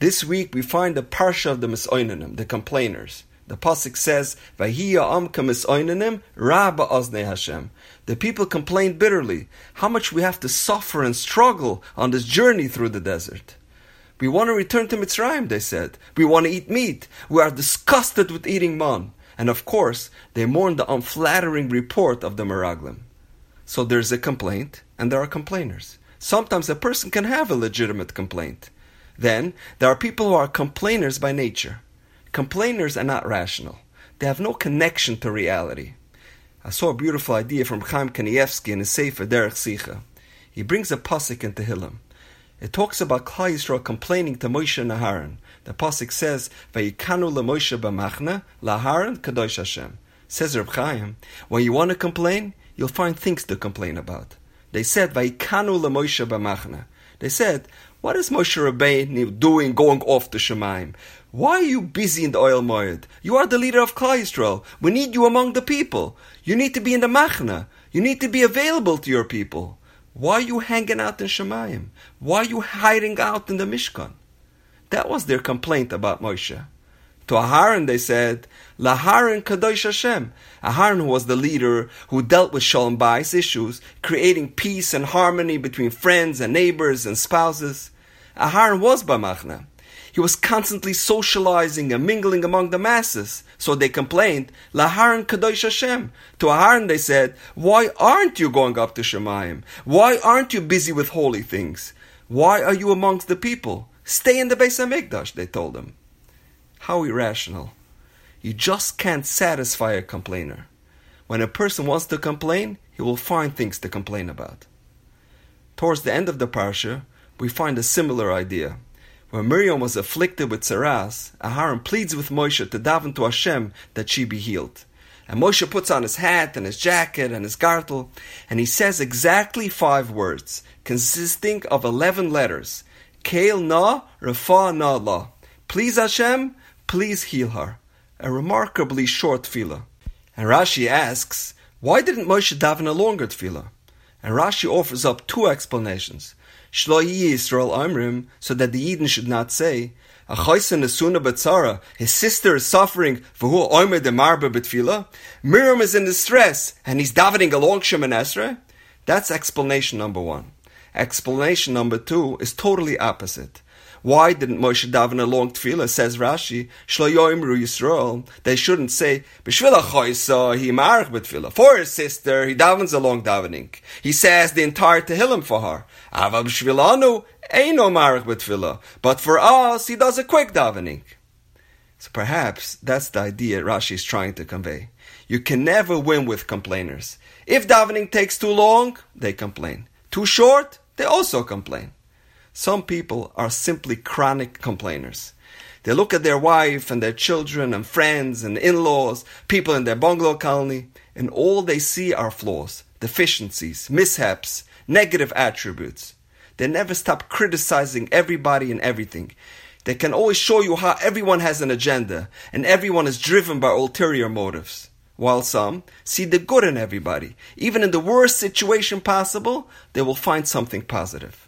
This week we find the parsha of the Misoinanim, the complainers. The pasuk says, "Vahiya amka misoinanim rabba ozne Hashem." The people complained bitterly how much we have to suffer and struggle on this journey through the desert. We want to return to Mitzrayim, they said. We want to eat meat. We are disgusted with eating man. And of course, they mourn the unflattering report of the Meraglim. So there's a complaint, and there are complainers. Sometimes a person can have a legitimate complaint. Then, there are people who are complainers by nature. Complainers are not rational. They have no connection to reality. I saw a beautiful idea from Chaim Kanievsky in his Sefer Derech Sicha. He brings a pasuk in Tehillim. It talks about Klal Yisrael complaining to Moshe and Aharon. The pasuk says, "Vayikanu leMoshe b'machna laharon kadosh Hashem." Says Reb Chaim, when you want to complain, you'll find things to complain about. They said, "Vayikanu leMoshe b'machna." They said, what is Moshe Rabbeinu doing going off to Shemaim? Why are you busy in the Ohel Moed? You are the leader of Klal Yisrael. We need you among the people. You need to be in the Machna. You need to be available to your people. Why are you hanging out in Shemaim? Why are you hiding out in the Mishkan? That was their complaint about Moshe. To Aharon they said, Laharon Kadosh Hashem. Aharon was the leader who dealt with Shalom Bayis issues, creating peace and harmony between friends and neighbors and spouses. Aharon was Bamachna. He was constantly socializing and mingling among the masses. So they complained, Laharon Kadosh Hashem. To Aharon they said, Why aren't you going up to Shemayim? Why aren't you busy with holy things? Why are you amongst the people? Stay in the Beis HaMikdash, they told him. How irrational. You just can't satisfy a complainer. When a person wants to complain, he will find things to complain about. Towards the end of the parsha, we find a similar idea. When Miriam was afflicted with tsaras, Aharon pleads with Moshe to daven to Hashem that she be healed. And Moshe puts on his hat and his jacket and his gartel, and he says exactly five words, consisting of eleven letters. Kael na, refa na la. Please Hashem, please heal her. A remarkably short tefillah. And Rashi asks, why didn't Moshe daven a longer tefillah? And Rashi offers up two explanations. Shlo Yisrael Amrim, so that the Yidden should not say, Achoisen Nesuna Batzara, his sister is suffering, for who Omer de Marba Betfila. Miriam is in distress, and he's davening along Shemoneh Esrei. That's explanation number one. Explanation number two is totally opposite. Why didn't Moshe daven a long tefillah? Says Rashi, Shlo Yoimru Yisrael. They shouldn't say B'shvila Choisa he marach b'tefillah. For his sister, he davens a long davening. He says the entire Tehillim for her. Ava b'shvilanu no marach b'tefillah. But for us, he does a quick davening. So perhaps that's the idea Rashi is trying to convey. You can never win with complainers. If davening takes too long, they complain. Too short, they also complain. Some people are simply chronic complainers. They look at their wife and their children and friends and in laws, people in their bungalow colony, and all they see are flaws, deficiencies, mishaps, negative attributes. They never stop criticizing everybody and everything. They can always show you how everyone has an agenda and everyone is driven by ulterior motives. While some see the good in everybody. Even in the worst situation possible, they will find something positive.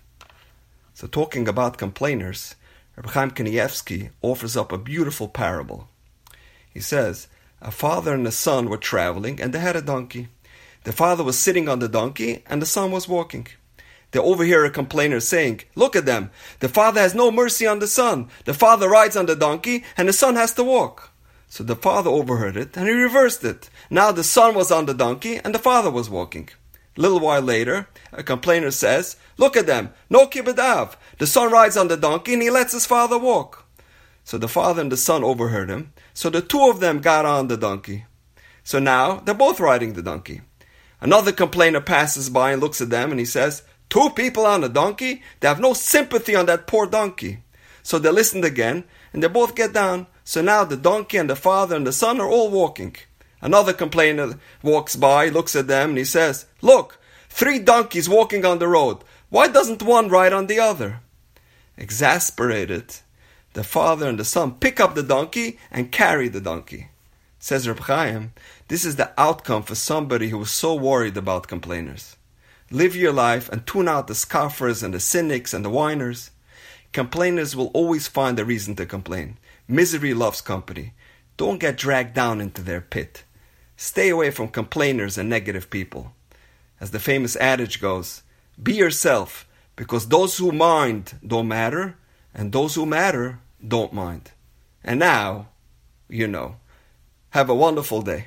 So, talking about complainers, Rabbi Chaim Kanievsky offers up a beautiful parable. He says, A father and a son were traveling, and they had a donkey. The father was sitting on the donkey, and the son was walking. They overhear a complainer saying, Look at them. The father has no mercy on the son. The father rides on the donkey, and the son has to walk. So the father overheard it, and he reversed it. Now the son was on the donkey, and the father was walking. A little while later, a complainer says, Look at them, no kibbud av. The son rides on the donkey and he lets his father walk. So the father and the son overheard him. So the two of them got on the donkey. So now they're both riding the donkey. Another complainer passes by and looks at them and he says, Two people on a donkey? They have no sympathy on that poor donkey. So they listened again and they both get down. So now the donkey and the father and the son are all walking. Another complainer walks by, looks at them, and he says, Look, three donkeys walking on the road. Why doesn't one ride on the other? Exasperated, the father and the son pick up the donkey and carry the donkey. Says Reb Chaim, this is the outcome for somebody who was so worried about complainers. Live your life and tune out the scoffers and the cynics and the whiners. Complainers will always find a reason to complain. Misery loves company. Don't get dragged down into their pit. Stay away from complainers and negative people. As the famous adage goes, be yourself, because those who mind don't matter, and those who matter don't mind. And now, you know. Have a wonderful day.